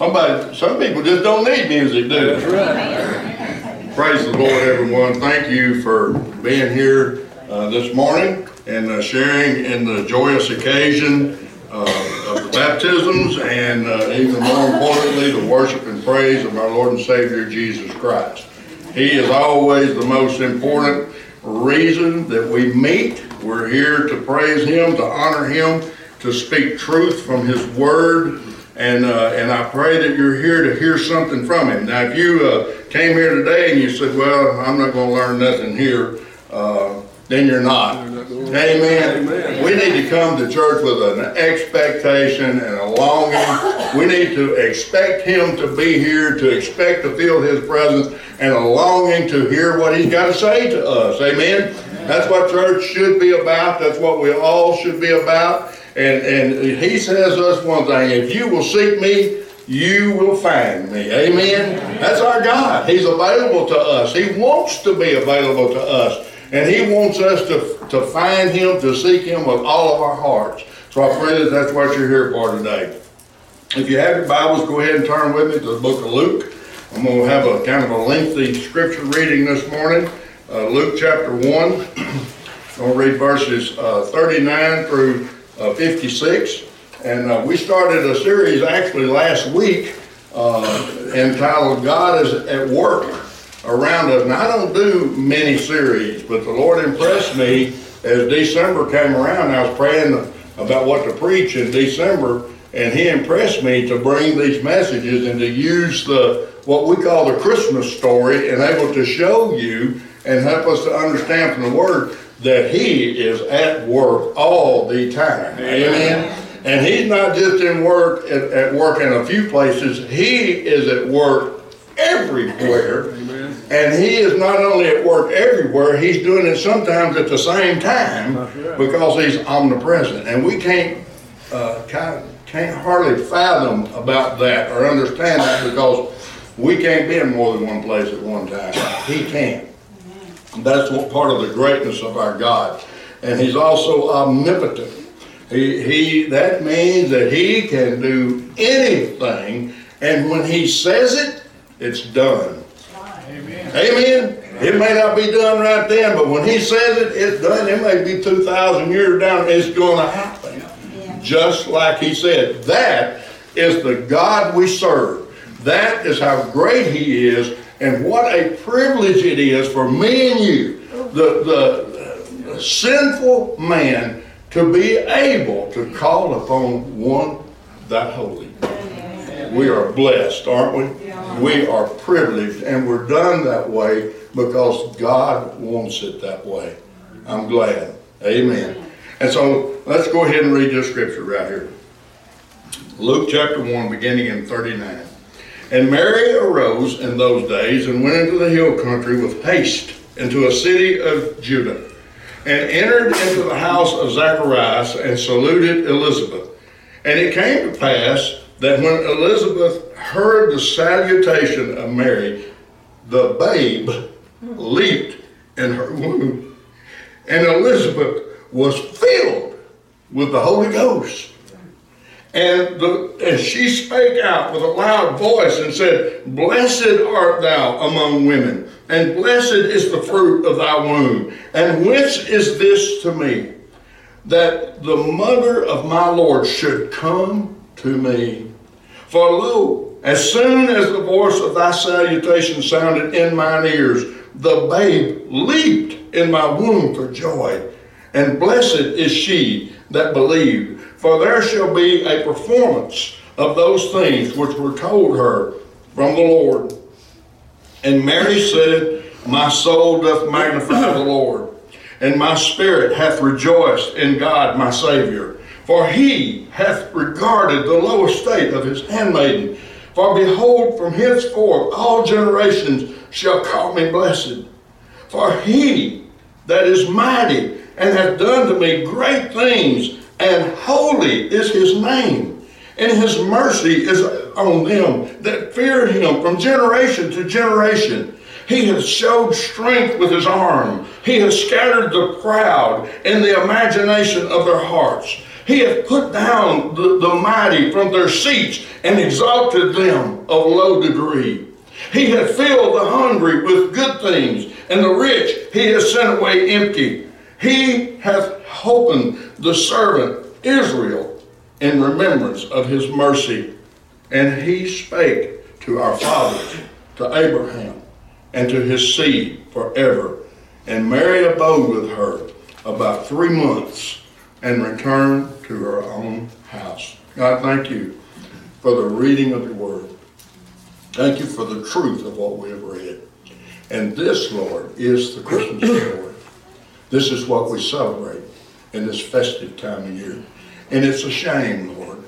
Somebody, some people just don't need music, do they? right. Praise the Lord, everyone. Thank you for being here uh, this morning and uh, sharing in the joyous occasion uh, of the baptisms and uh, even more importantly, the worship and praise of our Lord and Savior Jesus Christ. He is always the most important reason that we meet. We're here to praise Him, to honor Him, to speak truth from His Word. And, uh, and I pray that you're here to hear something from Him. Now, if you uh, came here today and you said, well, I'm not going to learn nothing here, uh, then you're not. Amen. Amen. We need to come to church with an expectation and a longing. We need to expect Him to be here, to expect to feel His presence, and a longing to hear what He's got to say to us. Amen. That's what church should be about. That's what we all should be about. And, and He says us one thing, if you will seek me, you will find me. Amen. That's our God. He's available to us. He wants to be available to us. And He wants us to, to find Him, to seek Him with all of our hearts. So I pray that that's what you're here for today. If you have your Bibles, go ahead and turn with me to the book of Luke. I'm going to have a kind of a lengthy scripture reading this morning. Uh, Luke chapter 1. I'm going to read verses uh, 39 through 56. And uh, we started a series actually last week uh, entitled God is at Work around us. And I don't do many series, but the Lord impressed me as December came around. I was praying about what to preach in December, and He impressed me to bring these messages and to use the what we call the Christmas story and able to show you and help us to understand from the Word that He is at work all the time. Amen. And He's not just in work at, at work in a few places. He is at work everywhere. Amen. And he is not only at work everywhere, he's doing it sometimes at the same time because he's omnipresent. And we can't, uh, kind can't hardly fathom about that or understand that because we can't be in more than one place at one time. He can. That's what part of the greatness of our God. And he's also omnipotent. He, he, that means that he can do anything, and when he says it, it's done. Amen. Amen. It may not be done right then, but when he says it, it's done. It may be 2,000 years down, it's going to happen. Just like he said. That is the God we serve. That is how great he is, and what a privilege it is for me and you, the, the, the sinful man, to be able to call upon one that holy. We are blessed, aren't we? We are privileged, and we're done that way because God wants it that way. I'm glad. Amen. And so let's go ahead and read this scripture right here. Luke chapter 1, beginning in 39. And Mary arose in those days and went into the hill country with haste into a city of Judah, and entered into the house of Zacharias and saluted Elizabeth. And it came to pass that when Elizabeth heard the salutation of Mary, the babe leaped in her womb. And Elizabeth was filled with the Holy Ghost. And, the, and she spake out with a loud voice and said, Blessed art thou among women, and blessed is the fruit of thy womb. And whence is this to me, that the mother of my Lord should come to me? For lo, as soon as the voice of thy salutation sounded in mine ears, the babe leaped in my womb for joy. And blessed is she that believed, for there shall be a performance of those things which were told her from the Lord. And Mary said, My soul doth magnify the Lord, and my spirit hath rejoiced in God my Savior. For he hath regarded the low estate of his handmaiden. For behold, from henceforth all generations shall call me blessed. For he that is mighty and hath done to me great things, and holy is his name. And his mercy is on them that fear him from generation to generation. He has showed strength with his arm. He has scattered the proud in the imagination of their hearts. He hath put down the, the mighty from their seats and exalted them of low degree. He hath filled the hungry with good things, and the rich he has sent away empty. He hath opened the servant Israel in remembrance of his mercy. And he spake to our fathers, to Abraham, and to his seed forever. And Mary abode with her about three months and returned to her own house. God, thank you for the reading of your word. Thank you for the truth of what we have read. And this, Lord, is the Christmas story. This is what we celebrate in this festive time of year. And it's a shame, Lord,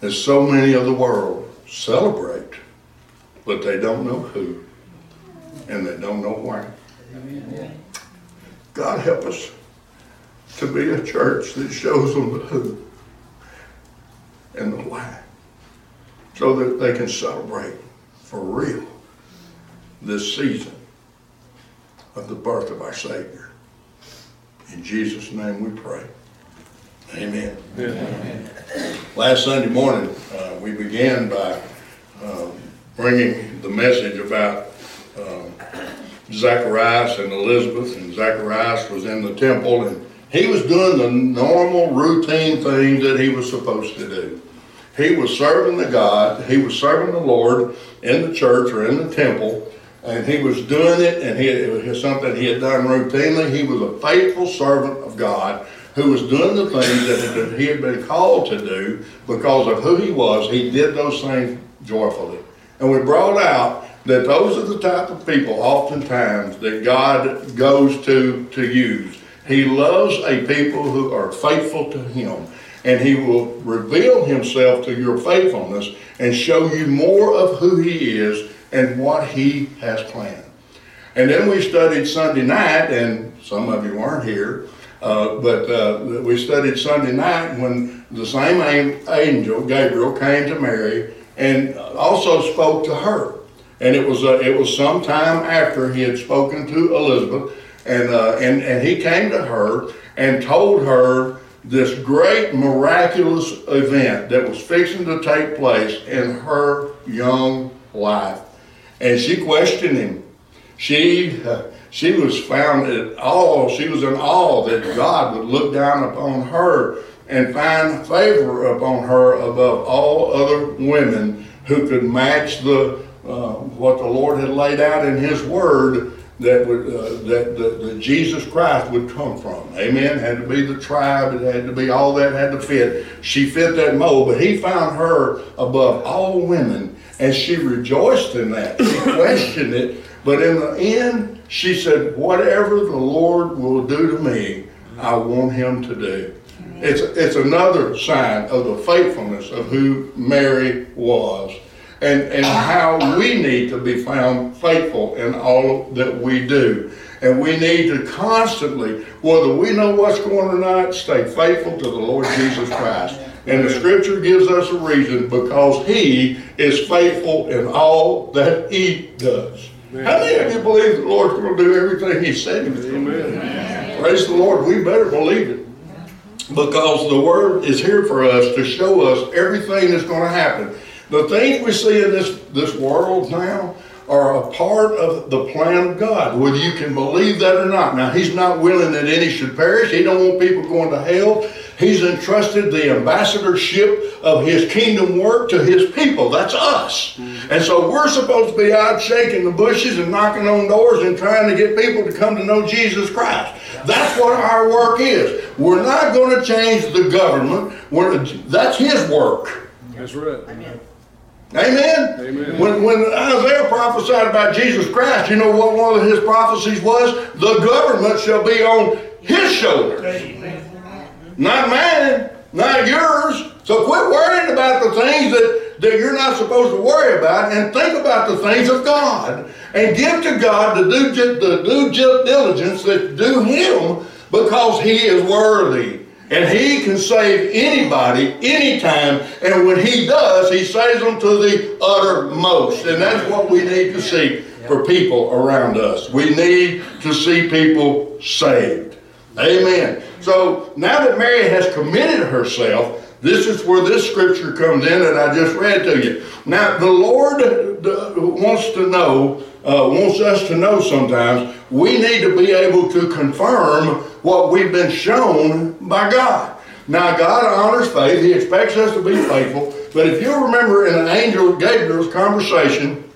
that so many of the world celebrate, but they don't know who, and they don't know why. God help us to be a church that shows them the who and the why, so that they can celebrate for real this season of the birth of our Savior. In Jesus' name we pray. Amen. Amen. Last Sunday morning, uh, we began by uh, bringing the message about uh, Zacharias and Elizabeth, and Zacharias was in the temple, and he was doing the normal routine things that he was supposed to do. He was serving the God, he was serving the Lord in the church or in the temple, and he was doing it, and he, it was something he had done routinely. He was a faithful servant of God who was doing the things that he had been called to do because of who he was. He did those things joyfully. And we brought out that those are the type of people oftentimes that God goes to to use. He loves a people who are faithful to him and he will reveal himself to your faithfulness and show you more of who he is and what he has planned. And then we studied Sunday night, and some of you weren't here, uh, but uh, we studied Sunday night when the same angel, Gabriel, came to Mary and also spoke to her. And it was uh, it was some time after he had spoken to Elizabeth, and uh, and and he came to her and told her this great miraculous event that was fixing to take place in her young life. And she questioned him. She, uh, she was found in awe, she was in awe that God would look down upon her and find favor upon her above all other women who could match the uh, what the Lord had laid out in His Word that would uh, that, that, that Jesus Christ would come from. Amen. Had to be the tribe. It had to be all that had to fit. She fit that mold, but he found her above all women, and she rejoiced in that. She questioned it, but in the end, she said, "Whatever the Lord will do to me, I want Him to do." It's it's another sign of the faithfulness of who Mary was and, and how we need to be found faithful in all that we do. And we need to constantly, whether we know what's going on or not, stay faithful to the Lord Jesus Christ. And the scripture gives us a reason because he is faithful in all that he does. Amen. How many of you believe the Lord's going to do everything he said he was going to do? Praise the Lord. We better believe it. Because the word is here for us to show us everything that's going to happen. The things we see in this, this world now are a part of the plan of God, whether you can believe that or not. Now, He's not willing that any should perish. He don't want people going to hell. He's entrusted the ambassadorship of His kingdom work to His people. That's us. And so we're supposed to be out shaking the bushes and knocking on doors and trying to get people to come to know Jesus Christ. That's what our work is. We're not going to change the government. We're, that's His work. That's right. Amen. Amen? Amen. When, when Isaiah prophesied about Jesus Christ, you know what one of his prophecies was? The government shall be on his shoulders. Amen. Not mine, not yours. So quit worrying about the things that, that you're not supposed to worry about and think about the things of God. And give to God the due, the due diligence that do him because he is worthy. And he can save anybody, anytime. And when he does, he saves them to the uttermost. And that's what we need to see for people around us. We need to see people saved. Amen. So now that Mary has committed herself, this is where this scripture comes in that I just read to you. Now, the Lord wants to know, uh, wants us to know sometimes, we need to be able to confirm what we've been shown by God. Now, God honors faith. He expects us to be faithful. But if you remember in an angel Gabriel's conversation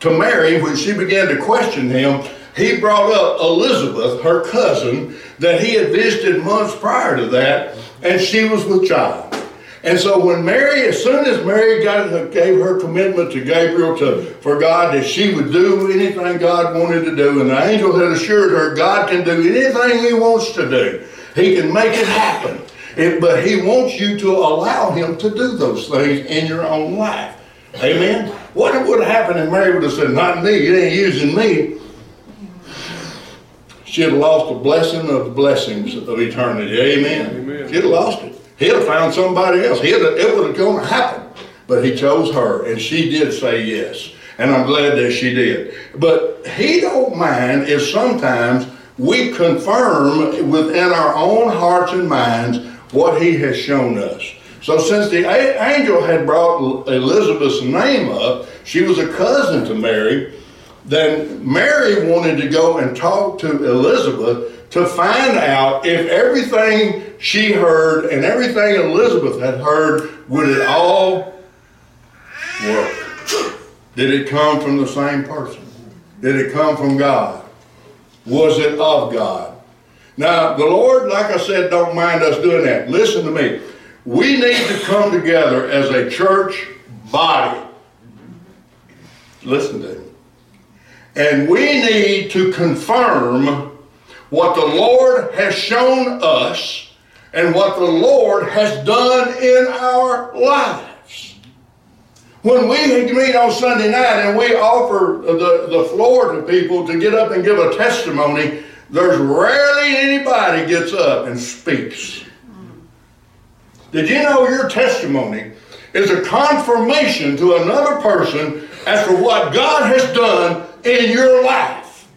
to Mary, when she began to question him, he brought up Elizabeth, her cousin, that he had visited months prior to that, and she was with child. And so when Mary, as soon as Mary got gave her commitment to Gabriel to for God that she would do anything God wanted to do, and the angel had assured her God can do anything He wants to do. He can make it happen. It, but He wants you to allow Him to do those things in your own life. Amen. What would have happened if Mary would have said, "Not me. You ain't using me." She'd have lost the blessing of the blessings of eternity. Amen. Amen. She'd have lost it. He'd have found somebody else. He'd have, it would have going to happen. But he chose her, and she did say yes. And I'm glad that she did. But he don't mind if sometimes we confirm within our own hearts and minds what he has shown us. So since the angel had brought Elizabeth's name up, she was a cousin to Mary, then Mary wanted to go and talk to Elizabeth to find out if everything she heard and everything Elizabeth had heard, would it all work? Did it come from the same person? Did it come from God? Was it of God? Now, the Lord, like I said, don't mind us doing that. Listen to me. We need to come together as a church body. Listen to me. And we need to confirm what the Lord has shown us and what the Lord has done in our lives. When we meet on Sunday night and we offer the, the floor to people to get up and give a testimony, there's rarely anybody gets up and speaks. Did you know your testimony is a confirmation to another person as to what God has done in your life.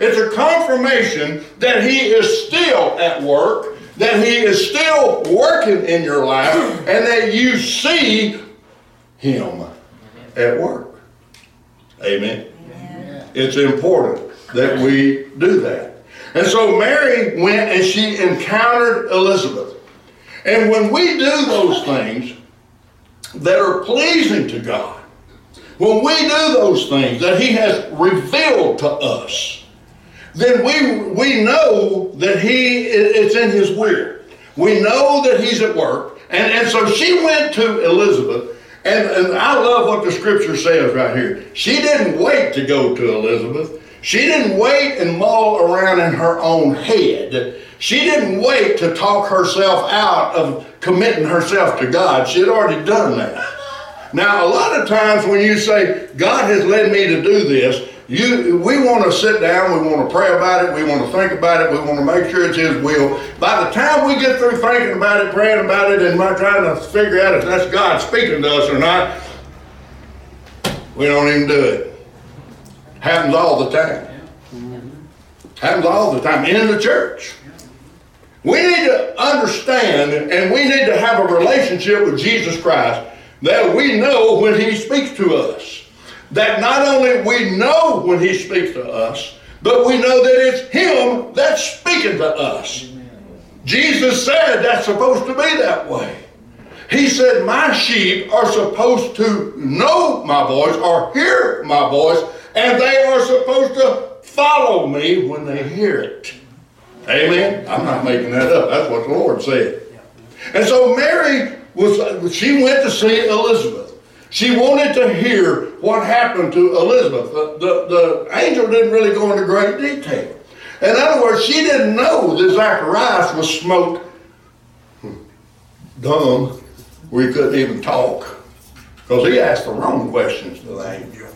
It's a confirmation that He is still at work, that He is still working in your life, and that you see Him at work. Amen. Amen. It's important that we do that. And so Mary went and she encountered Elizabeth. And when we do those things that are pleasing to God, when we do those things that He has revealed to us, then we, we know that He it's in His will. We know that He's at work. And, and so she went to Elizabeth, and, and I love what the scripture says right here. She didn't wait to go to Elizabeth. She didn't wait and mull around in her own head. She didn't wait to talk herself out of committing herself to God. She had already done that. Now, a lot of times when you say, God has led me to do this, you, we want to sit down, we want to pray about it, we want to think about it, we want to make sure it's His will. By the time we get through thinking about it, praying about it, and trying to figure out if that's God speaking to us or not, we don't even do it. Happens all the time. Happens all the time in the church. We need to understand and we need to have a relationship with Jesus Christ that we know when he speaks to us. That not only we know when he speaks to us, but we know that it's him that's speaking to us. Jesus said that's supposed to be that way. He said, My sheep are supposed to know my voice or hear my voice, and they are supposed to follow me when they hear it. Amen? I'm not making that up. That's what the Lord said. And so Mary was she went to see Elizabeth. She wanted to hear what happened to Elizabeth. The, the, the angel didn't really go into great detail. In other words, she didn't know that Zacharias was smoked dumb We couldn't even talk because he asked the wrong questions to the angel.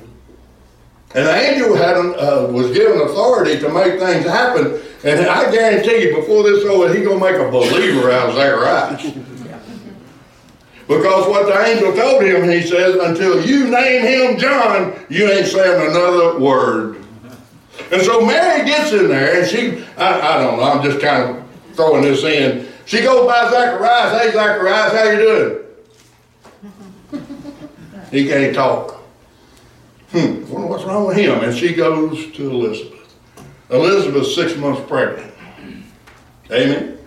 And the angel had uh, was given authority to make things happen. And I guarantee you, before this over, he's going to make a believer out of Zacharias. Because what the angel told him, he says, until you name him John, you ain't saying another word. And so Mary gets in there, and she, I, I don't know, I'm just kind of throwing this in. She goes by Zacharias. Hey, Zacharias, how you doing? He can't talk. Hmm, wonder what's wrong with him. And she goes to Elizabeth. Elizabeth's six months pregnant. Amen.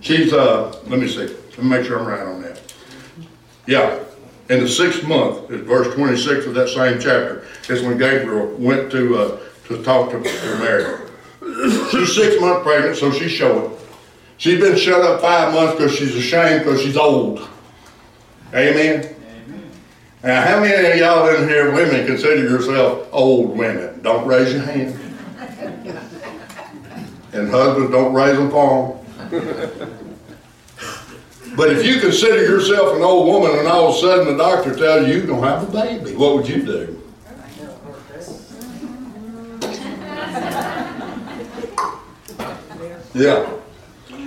She's uh, let me see. Let me make sure I'm right on. Yeah. In the sixth month, verse 26 of that same chapter, is when Gabriel went to uh, to talk to, to Mary. She's six months pregnant, so she's showing. She's been shut up five months because she's ashamed because she's old. Amen. Now, how many of y'all in here women consider yourself old women? Don't raise your hand. And husbands, don't raise them for them. But if you consider yourself an old woman and all of a sudden the doctor tells you you're going to have a baby, what would you do? Yeah.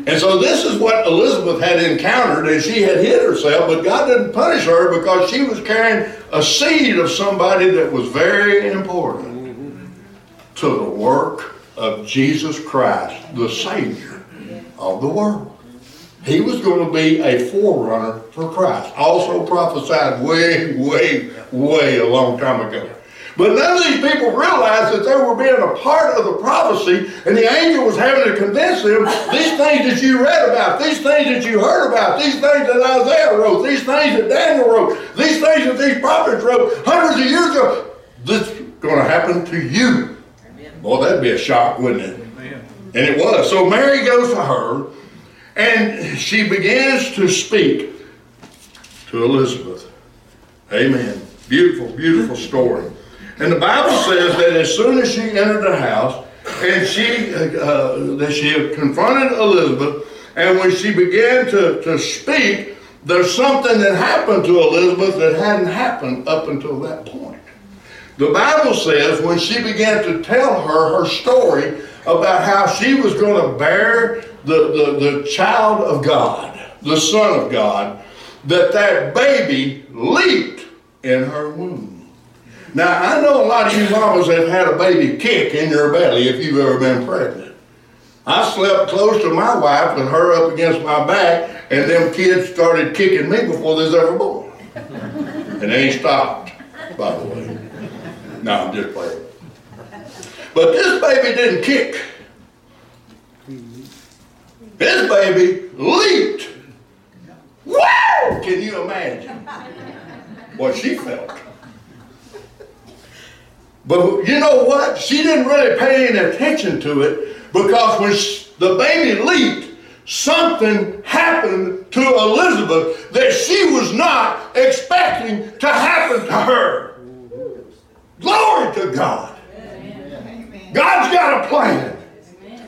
And so this is what Elizabeth had encountered, and she had hid herself, but God didn't punish her because she was carrying a seed of somebody that was very important to the work of Jesus Christ, the Savior of the world. He was going to be a forerunner for Christ. Also prophesied way, way, way a long time ago. But none of these people realized that they were being a part of the prophecy, and the angel was having to convince them these things that you read about, these things that you heard about, these things that Isaiah wrote, these things that Daniel wrote, these things that these prophets wrote hundreds of years ago. This is going to happen to you. Boy, that'd be a shock, wouldn't it? And it was. So Mary goes to her, and she begins to speak to Elizabeth. Amen. Beautiful, beautiful story. And the Bible says that as soon as she entered the house, and she uh, that she confronted Elizabeth, and when she began to, to speak, there's something that happened to Elizabeth that hadn't happened up until that point. The Bible says when she began to tell her her story about how she was going to bear the, the, the child of God, the Son of God, that that baby leaped in her womb. Now, I know a lot of you mamas have had a baby kick in your belly if you've ever been pregnant. I slept close to my wife with her up against my back, and them kids started kicking me before they was ever born. And they ain't stopped, by the way. No, I'm just playing. But this baby didn't kick. This baby leaped. Wow! Can you imagine what she felt? But you know what? She didn't really pay any attention to it because when she, the baby leaped, something happened to Elizabeth that she was not expecting to happen to her. Glory to God. God's got a plan.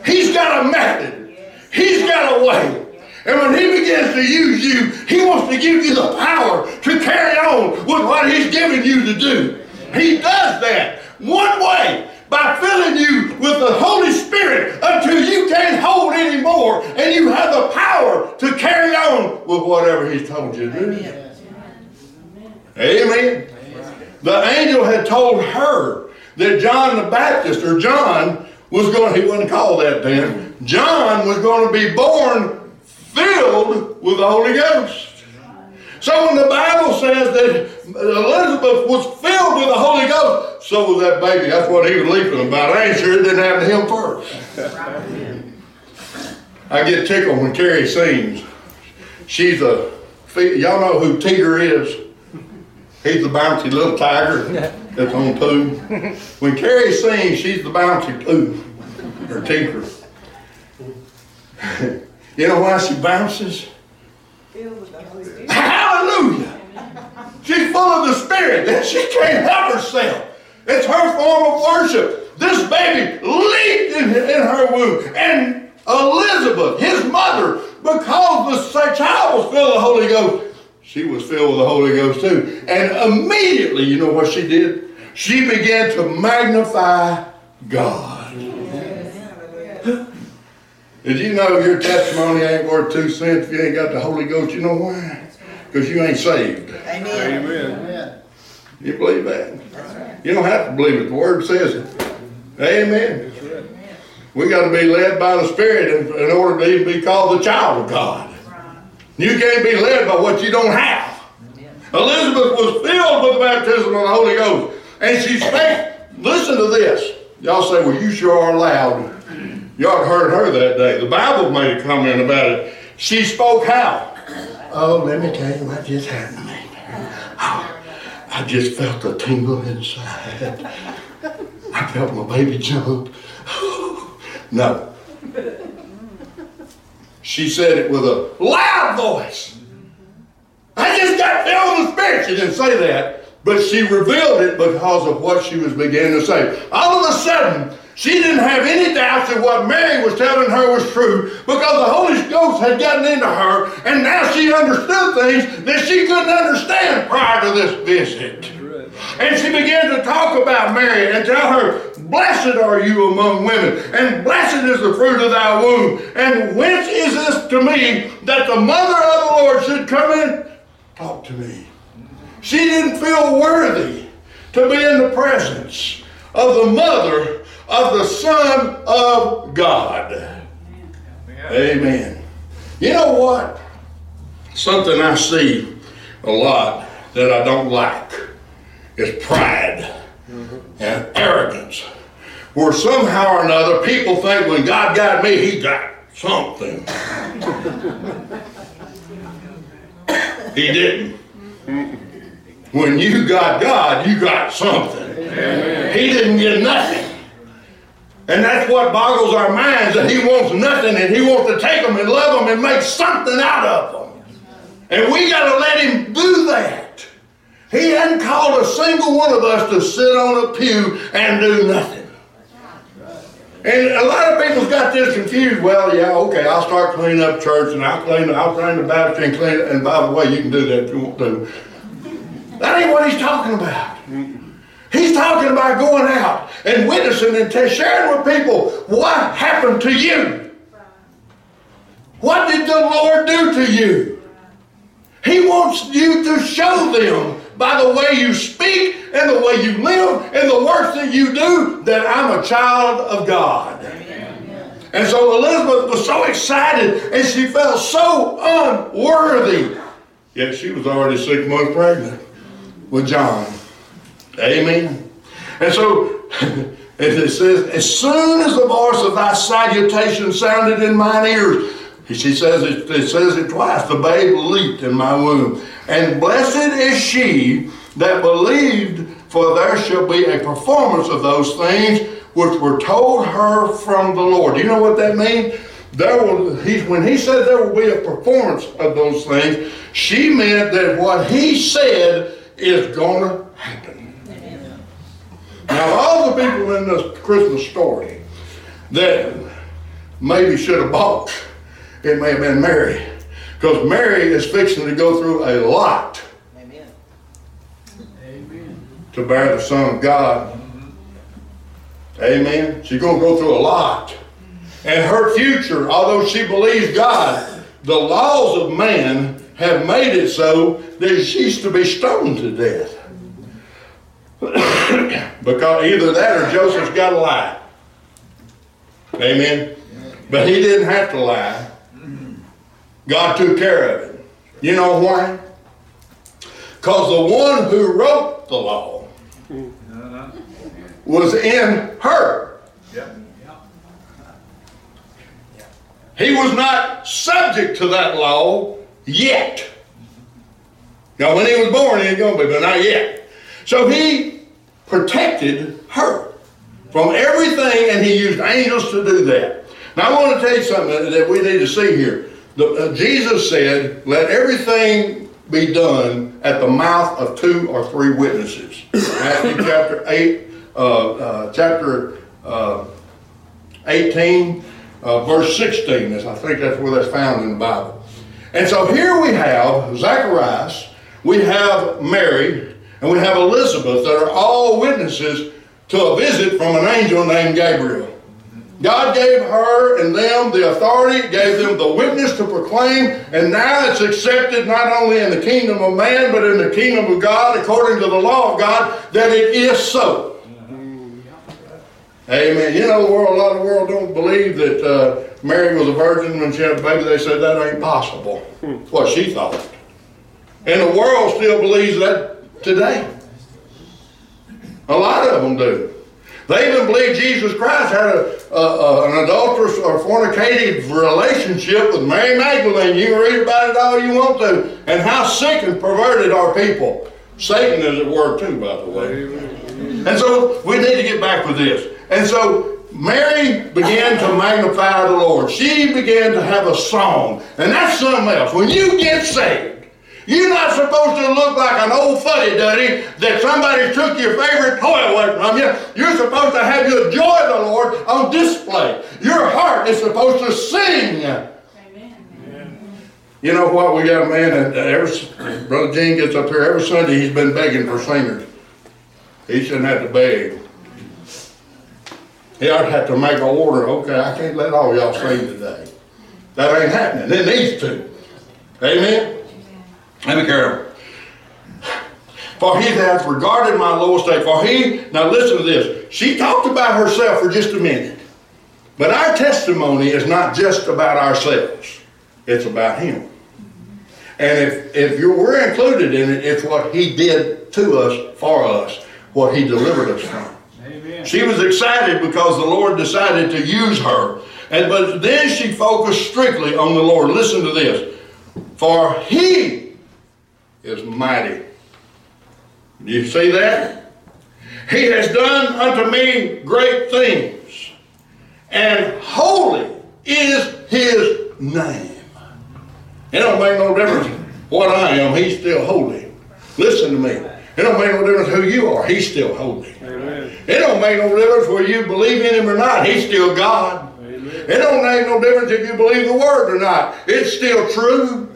He's got a method. He's got a way. And when he begins to use you, he wants to give you the power to carry on with what he's given you to do. He does that one way by filling you with the Holy Spirit until you can't hold anymore and you have the power to carry on with whatever He's told you to do. Amen. Amen. The angel had told her that John the Baptist, or John, was going, he wasn't called that then, John was going to be born filled with the Holy Ghost. So when the Bible says that Elizabeth was filled with the Holy Ghost, so was that baby. That's what he was leaping about. I ain't sure it didn't happen to him first. I get tickled when Carrie sings. She's a, y'all know who Teeter is? He's the bouncy little tiger that's on Pooh. When Carrie sings, she's the bouncy Pooh, or tinker. you know why she bounces? Hallelujah. She's full of the Spirit and she can't help herself. It's her form of worship. This baby leaped in, in her womb. And Elizabeth, his mother, because the child was filled with the Holy Ghost, she was filled with the Holy Ghost too. And immediately, you know what she did? She began to magnify God. Did you know your testimony ain't worth two cents if you ain't got the Holy Ghost? You know why? Because you ain't saved. Amen. Amen. You believe that? You don't have to believe it. The Word says it. Amen. We got to be led by the Spirit in, in order to even be called the child of God. You can't be led by what you don't have. Elizabeth was filled with the baptism of the Holy Ghost. And she spake, listen to this. Y'all say, well, you sure are loud. Y'all heard her that day. The Bible made a comment about it. She spoke how? Oh, let me tell you what just happened to me. I just felt a tingle inside. I felt my baby jump. No. She said it with a loud voice. I just got filled with Spirit. She didn't say that, but she revealed it because of what she was beginning to say. All of a sudden, she didn't have any doubts that what Mary was telling her was true because the Holy Ghost had gotten into her and now she understood things that she couldn't understand prior to this visit. And she began to talk about Mary and tell her, Blessed are you among women, and blessed is the fruit of thy womb. And whence is this to me that the mother of the Lord should come in? Talk to me. She didn't feel worthy to be in the presence of the mother of the Son of God. Amen. You know what? Something I see a lot that I don't like is pride and arrogance. Where somehow or another people think when God got me, he got something. he didn't. When you got God, you got something. He didn't get nothing. And that's what boggles our minds that he wants nothing and he wants to take them and love them and make something out of them. And we got to let him do that. He hadn't called a single one of us to sit on a pew and do nothing. And a lot of people's got this confused. Well, yeah, okay, I'll start cleaning up church and I'll clean, I'll clean the baptistry and clean it. And by the way, you can do that if you want to. That ain't what he's talking about. He's talking about going out and witnessing and sharing with people what happened to you. What did the Lord do to you? He wants you to show them by the way you speak and the way you live and the works that you do that I'm a child of God. And so Elizabeth was so excited and she felt so unworthy. Yet she was already six months pregnant with John. Amen. And so it says, as soon as the voice of thy salutation sounded in mine ears, she says it, it says it twice, the babe leaped in my womb. And blessed is she that believed, for there shall be a performance of those things which were told her from the Lord. Do you know what that means? There will, he, when he said there will be a performance of those things, she meant that what he said is going to happen. Now, all the people in this Christmas story that maybe should have balked, it may have been Mary. Because Mary is fixing to go through a lot Amen. to bear the Son of God. Amen. She's going to go through a lot. And her future, although she believes God, the laws of man have made it so that she's to be stoned to death. because either that or Joseph's got to lie. Amen. But he didn't have to lie. God took care of it. You know why? Because the one who wrote the law mm-hmm. was in her. He was not subject to that law yet. Now, when he was born, he ain't going to be, but not yet. So he protected her from everything, and he used angels to do that. Now, I want to tell you something that we need to see here. The, uh, Jesus said, Let everything be done at the mouth of two or three witnesses. Matthew chapter 8, uh, uh, chapter uh, 18, uh, verse 16. I think that's where that's found in the Bible. And so here we have Zacharias, we have Mary, and we have Elizabeth that are all witnesses to a visit from an angel named Gabriel. God gave her and them the authority, gave them the witness to proclaim, and now it's accepted not only in the kingdom of man, but in the kingdom of God, according to the law of God, that it is so. Amen. You know, the world, a lot of the world don't believe that uh, Mary was a virgin when she had a baby. They said that ain't possible. What she thought. And the world still believes that today. A lot of them do. They even believe Jesus Christ had a, a, a, an adulterous or fornicated relationship with Mary Magdalene. You can read about it all you want to. And how sick and perverted are people. Satan is at work too, by the way. And so we need to get back with this. And so Mary began to magnify the Lord. She began to have a song. And that's something else. When you get saved, you're not supposed to look like an old fuddy-duddy that somebody took your favorite toy away from you. You're supposed to have your joy of the Lord on display. Your heart is supposed to sing. Amen. You know what? We got a man that every Brother Gene gets up here every Sunday. He's been begging for singers. He shouldn't have to beg. He ought to have to make an order. Okay, I can't let all y'all sing today. That ain't happening. It needs to. Amen. Let me carry on. For he hath regarded my low estate. For he, now listen to this. She talked about herself for just a minute. But our testimony is not just about ourselves. It's about him. And if, if you we're included in it, it's what he did to us, for us, what he delivered us from. Amen. She was excited because the Lord decided to use her. And but then she focused strictly on the Lord. Listen to this. For he is mighty. You see that? He has done unto me great things, and holy is his name. It don't make no difference what I am, he's still holy. Listen to me. It don't make no difference who you are, he's still holy. Amen. It don't make no difference whether you believe in him or not, he's still God. Amen. It don't make no difference if you believe the word or not, it's still true.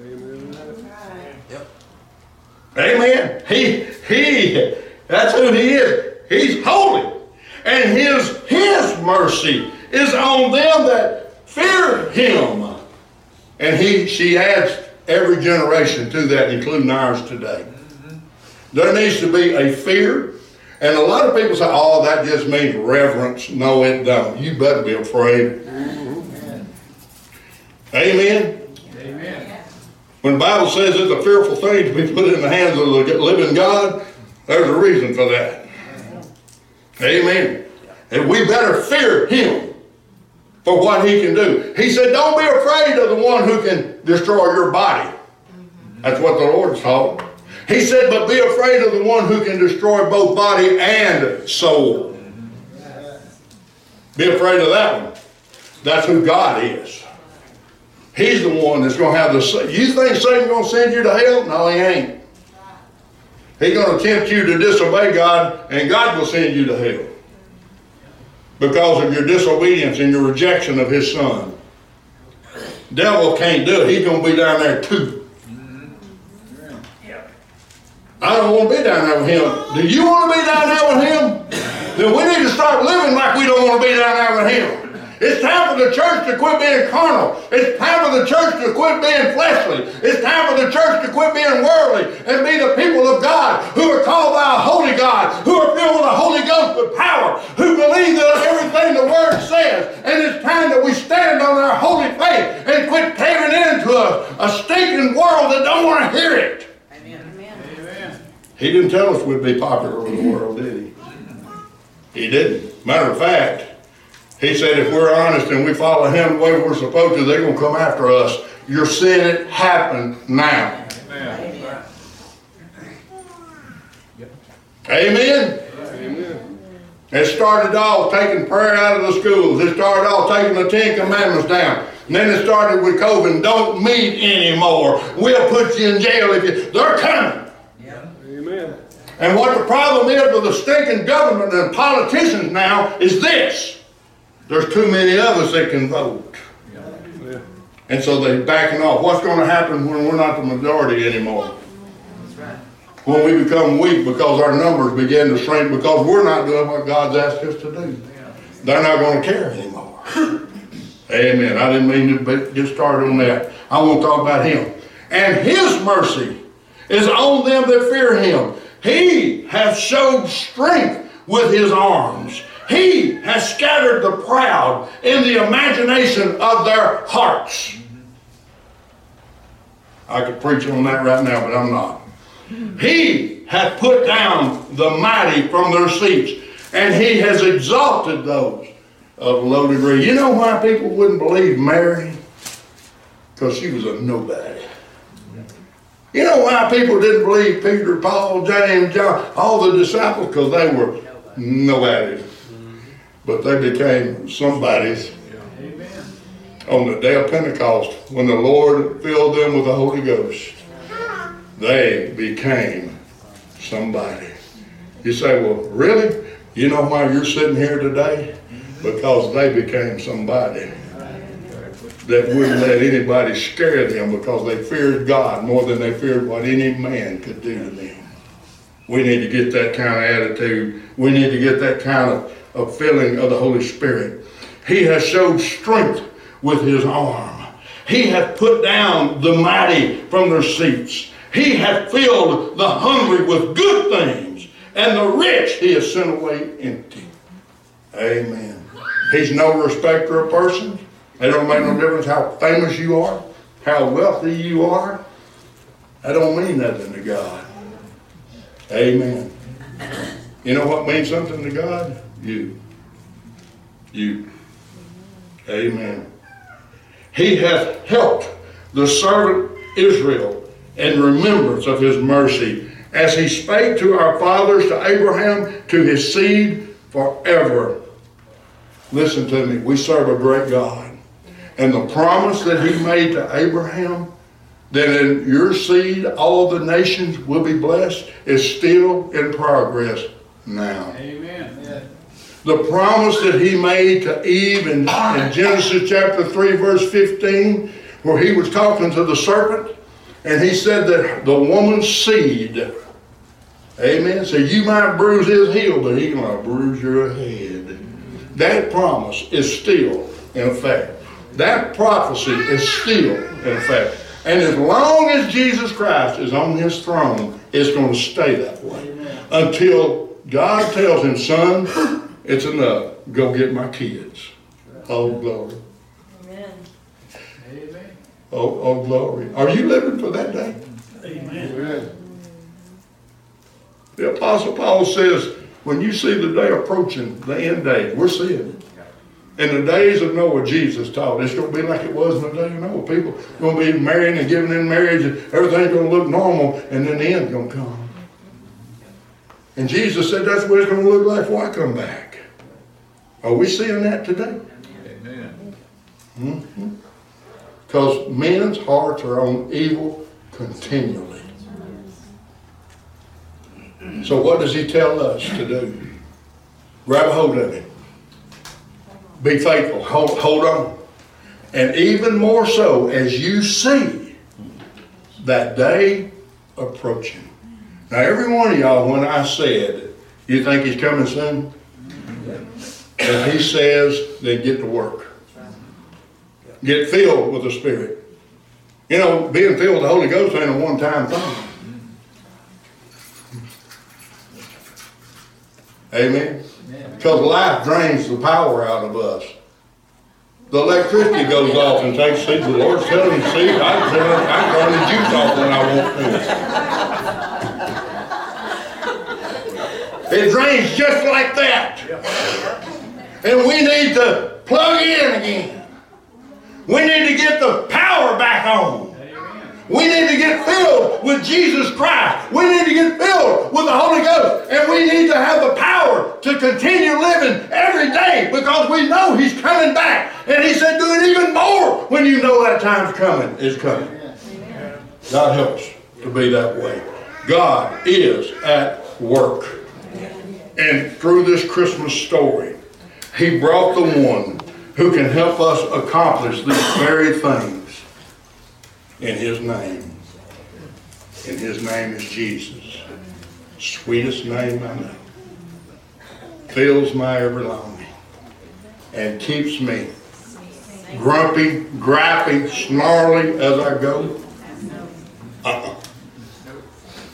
Amen. He, he, that's who he is. He's holy. And his, his mercy is on them that fear him. And he, she adds every generation to that, including ours today. There needs to be a fear. And a lot of people say, oh, that just means reverence. No, it don't. You better be afraid. Amen. When the Bible says it's a fearful thing to be put in the hands of the living God, there's a reason for that. Amen. And we better fear him for what he can do. He said, don't be afraid of the one who can destroy your body. That's what the Lord taught. He said, but be afraid of the one who can destroy both body and soul. Be afraid of that one. That's who God is. He's the one that's going to have the. You think Satan's going to send you to hell? No, he ain't. He's going to tempt you to disobey God, and God will send you to hell because of your disobedience and your rejection of His Son. Devil can't do it. He's going to be down there too. I don't want to be down there with him. Do you want to be down there with him? Then we need to start living like we don't want to be down there with him. It's time for the church to quit being carnal. It's time for the church to quit being fleshly. It's time for the church to quit being worldly and be the people of God who are called by a holy God, who are filled with the Holy Ghost with power, who believe that everything the Word says. And it's time that we stand on our holy faith and quit caving into a, a stinking world that don't want to hear it. Amen. Amen. He didn't tell us we'd be popular with the world, did he? He didn't. Matter of fact, he said, if we're honest and we follow him the way we're supposed to, they're going to come after us. You're seeing it happen now. Amen. Amen. Amen. It started off taking prayer out of the schools. It started off taking the Ten Commandments down. And then it started with COVID. Don't meet anymore. We'll put you in jail if you. They're coming. Yeah. Amen. And what the problem is with the stinking government and politicians now is this. There's too many of us that can vote. Yeah. And so they're backing off. What's going to happen when we're not the majority anymore? Right. When we become weak because our numbers begin to shrink because we're not doing what God's asked us to do. Yeah. They're not going to care anymore. Amen. I didn't mean to get started on that. I want to talk about Him. And His mercy is on them that fear Him. He hath showed strength with His arms. He has scattered the proud in the imagination of their hearts. I could preach on that right now, but I'm not. He hath put down the mighty from their seats, and he has exalted those of low degree. You know why people wouldn't believe Mary? Because she was a nobody. You know why people didn't believe Peter, Paul, James, John, all the disciples? Because they were nobodies. But they became somebodies on the day of Pentecost when the Lord filled them with the Holy Ghost. They became somebody. You say, well, really? You know why you're sitting here today? Because they became somebody that wouldn't let anybody scare them because they feared God more than they feared what any man could do to them. We need to get that kind of attitude. We need to get that kind of, of filling of the Holy Spirit. He has showed strength with his arm. He hath put down the mighty from their seats. He hath filled the hungry with good things, and the rich he has sent away empty. Amen. He's no respecter of persons. It don't make no difference how famous you are, how wealthy you are. That don't mean nothing to God. Amen. You know what means something to God? You. You. Amen. He hath helped the servant Israel in remembrance of his mercy, as he spake to our fathers, to Abraham, to his seed forever. Listen to me, we serve a great God. And the promise that he made to Abraham, that in your seed all the nations will be blessed, is still in progress now. Amen. The promise that he made to Eve in, in Genesis chapter 3, verse 15, where he was talking to the serpent, and he said that the woman's seed, amen, so you might bruise his heel, but he might bruise your head. That promise is still in effect. That prophecy is still in effect. And as long as Jesus Christ is on his throne, it's going to stay that way. Until God tells him, son, it's enough. Go get my kids. Oh, glory. Amen. Amen. Oh, oh, glory. Are you living for that day? Amen. The Apostle Paul says, when you see the day approaching, the end day, we're seeing it. In the days of Noah, Jesus taught, it's going to be like it was in the day of Noah. People are going to be marrying and giving in marriage, and everything's going to look normal, and then the end's going to come. And Jesus said that's what it's going to look like before I come back. Are we seeing that today? Amen. Hmm? Because men's hearts are on evil continually. So what does he tell us to do? Grab a hold of it. Be faithful. Hold, hold on. And even more so as you see that day approaching. Now every one of y'all, when I said, you think he's coming soon? And he says, then get to work. Get filled with the Spirit. You know, being filled with the Holy Ghost ain't a one-time thing. Amen? Because life drains the power out of us. The electricity goes off and takes, see, the Lord's telling me, see, I can turn the juice off when I want to. It drains just like that. And we need to plug in again. We need to get the power back on. We need to get filled with Jesus Christ. We need to get filled with the Holy Ghost. And we need to have the power to continue living every day because we know He's coming back. And He said, do it even more when you know that time's coming, is coming. God helps to be that way. God is at work. And through this Christmas story, He brought the one who can help us accomplish these very things in His name. And His name is Jesus. Sweetest name I know. Fills my every longing and keeps me grumpy, gripey, snarly as I go. Uh-uh.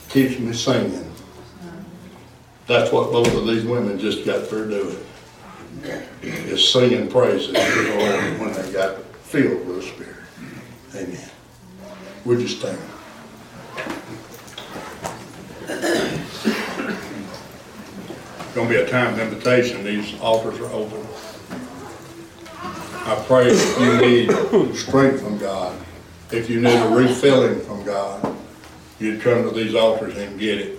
Keeps me singing. That's what both of these women just got through doing. is singing praises to the Lord when they got filled with the Spirit. Amen. Would you stand? Gonna be a time of invitation, these altars are open. I pray if you need strength from God, if you need a refilling from God, you'd come to these altars and get it.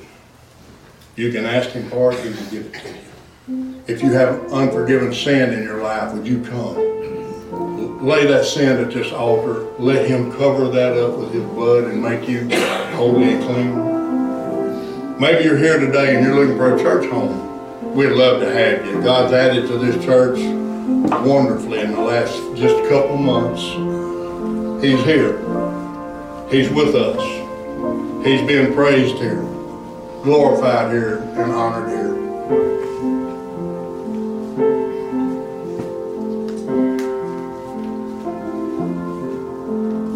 You can ask Him for it, He can give it to you. If you have unforgiven sin in your life, would you come? Lay that sin at this altar, let Him cover that up with His blood and make you holy and clean. Maybe you're here today and you're looking for a church home. We'd love to have you. God's added to this church wonderfully in the last just a couple months. He's here. He's with us. He's being praised here, glorified here, and honored here.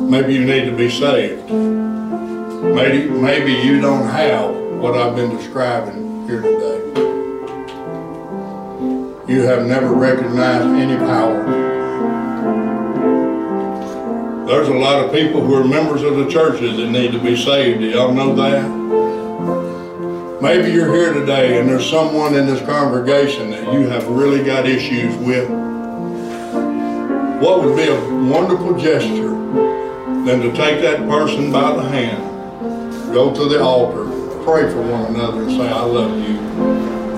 Maybe you need to be saved. Maybe, maybe you don't have what I've been describing here today. You have never recognized any power. There's a lot of people who are members of the churches that need to be saved. Do y'all know that? Maybe you're here today and there's someone in this congregation that you have really got issues with. What would be a wonderful gesture than to take that person by the hand, go to the altar, pray for one another and say, I love you,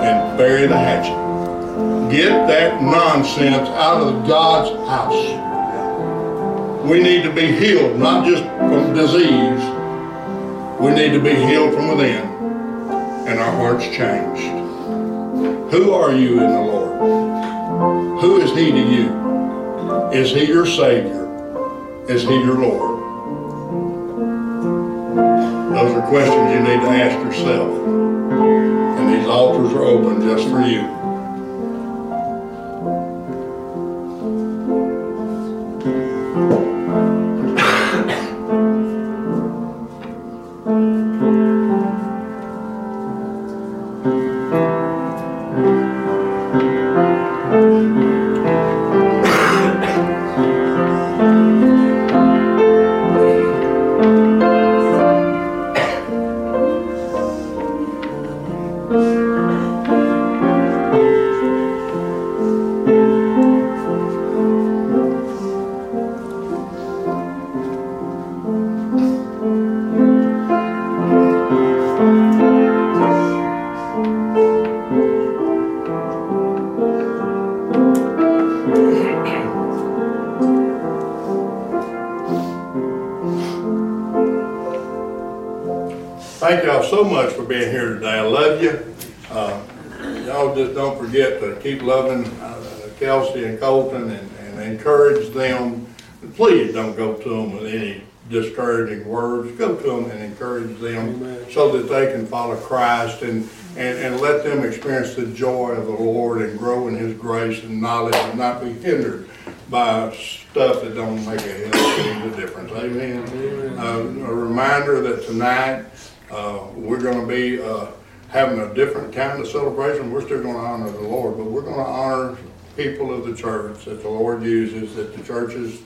and bury the hatchet. Get that nonsense out of God's house. We need to be healed, not just from disease. We need to be healed from within and our hearts changed. Who are you in the Lord? Who is He to you? Is He your Savior? Is He your Lord? Those are questions you need to ask yourself. And these altars are open just for you. So much for being here today. I love you. Uh, y'all just don't forget to keep loving uh, Kelsey and Colton and, and encourage them. Please don't go to them with any discouraging words. Go to them and encourage them so that they can follow Christ and, and, and let them experience the joy of the Lord and grow in His grace and knowledge and not be hindered by stuff that don't make a hell of a difference. Amen. Uh, a reminder that tonight uh, we're going to be uh, having a different kind of celebration. We're still going to honor the Lord, but we're going to honor people of the church that the Lord uses, that the churches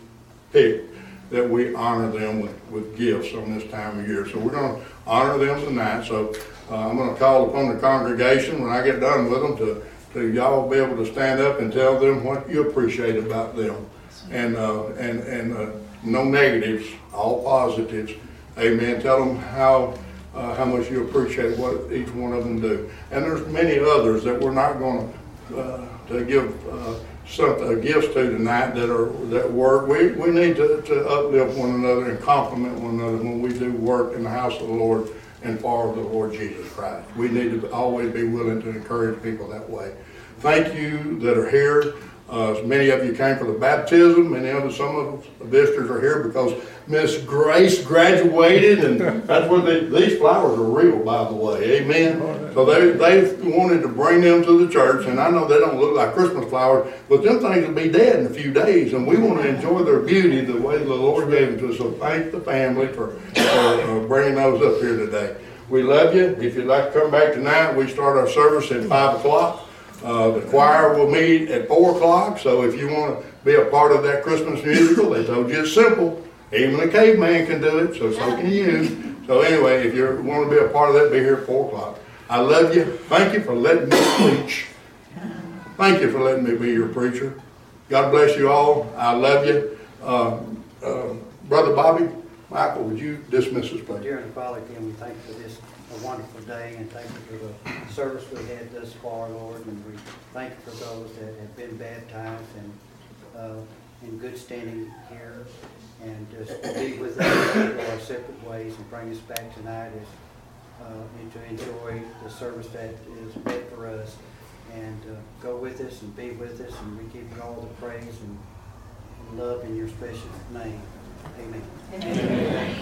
pick, that we honor them with, with gifts on this time of year. So we're going to honor them tonight. So uh, I'm going to call upon the congregation when I get done with them to, to y'all be able to stand up and tell them what you appreciate about them. And, uh, and, and uh, no negatives, all positives. Amen. Tell them how uh, how much you appreciate what each one of them do. And there's many others that we're not going to, uh, to give uh, some uh, gifts to tonight that are that work. We, we need to, to uplift one another and compliment one another when we do work in the house of the Lord and for the Lord Jesus Christ. We need to always be willing to encourage people that way. Thank you that are here. Uh, many of you came for the baptism. Us, some of the visitors are here because Miss Grace graduated, and that's what they, these flowers are real, by the way. Amen. So they they wanted to bring them to the church, and I know they don't look like Christmas flowers, but them things will be dead in a few days, and we want to enjoy their beauty the way the Lord gave them to us. So thank the family for, for uh, bringing those up here today. We love you. If you'd like to come back tonight, we start our service at five o'clock. Uh, the choir will meet at four o'clock, so if you wanna be a part of that Christmas musical, they told you it's simple. Even a caveman can do it, so so can you. So anyway, if you wanna be a part of that, be here at four o'clock. I love you. Thank you for letting me preach. Thank you for letting me be your preacher. God bless you all. I love you. Uh, uh, Brother Bobby, Michael, would you dismiss us, please? Dear Heavenly Father, again, we thank you for this wonderful day and thank you for the service we had thus far, Lord. And we thank you for those that have been baptized and uh, in good standing here. And just be with us in our separate ways and bring us back tonight as, uh, and to enjoy the service that is meant for us. And uh, go with us and be with us and we give you all the praise and and love in your special name. Amen.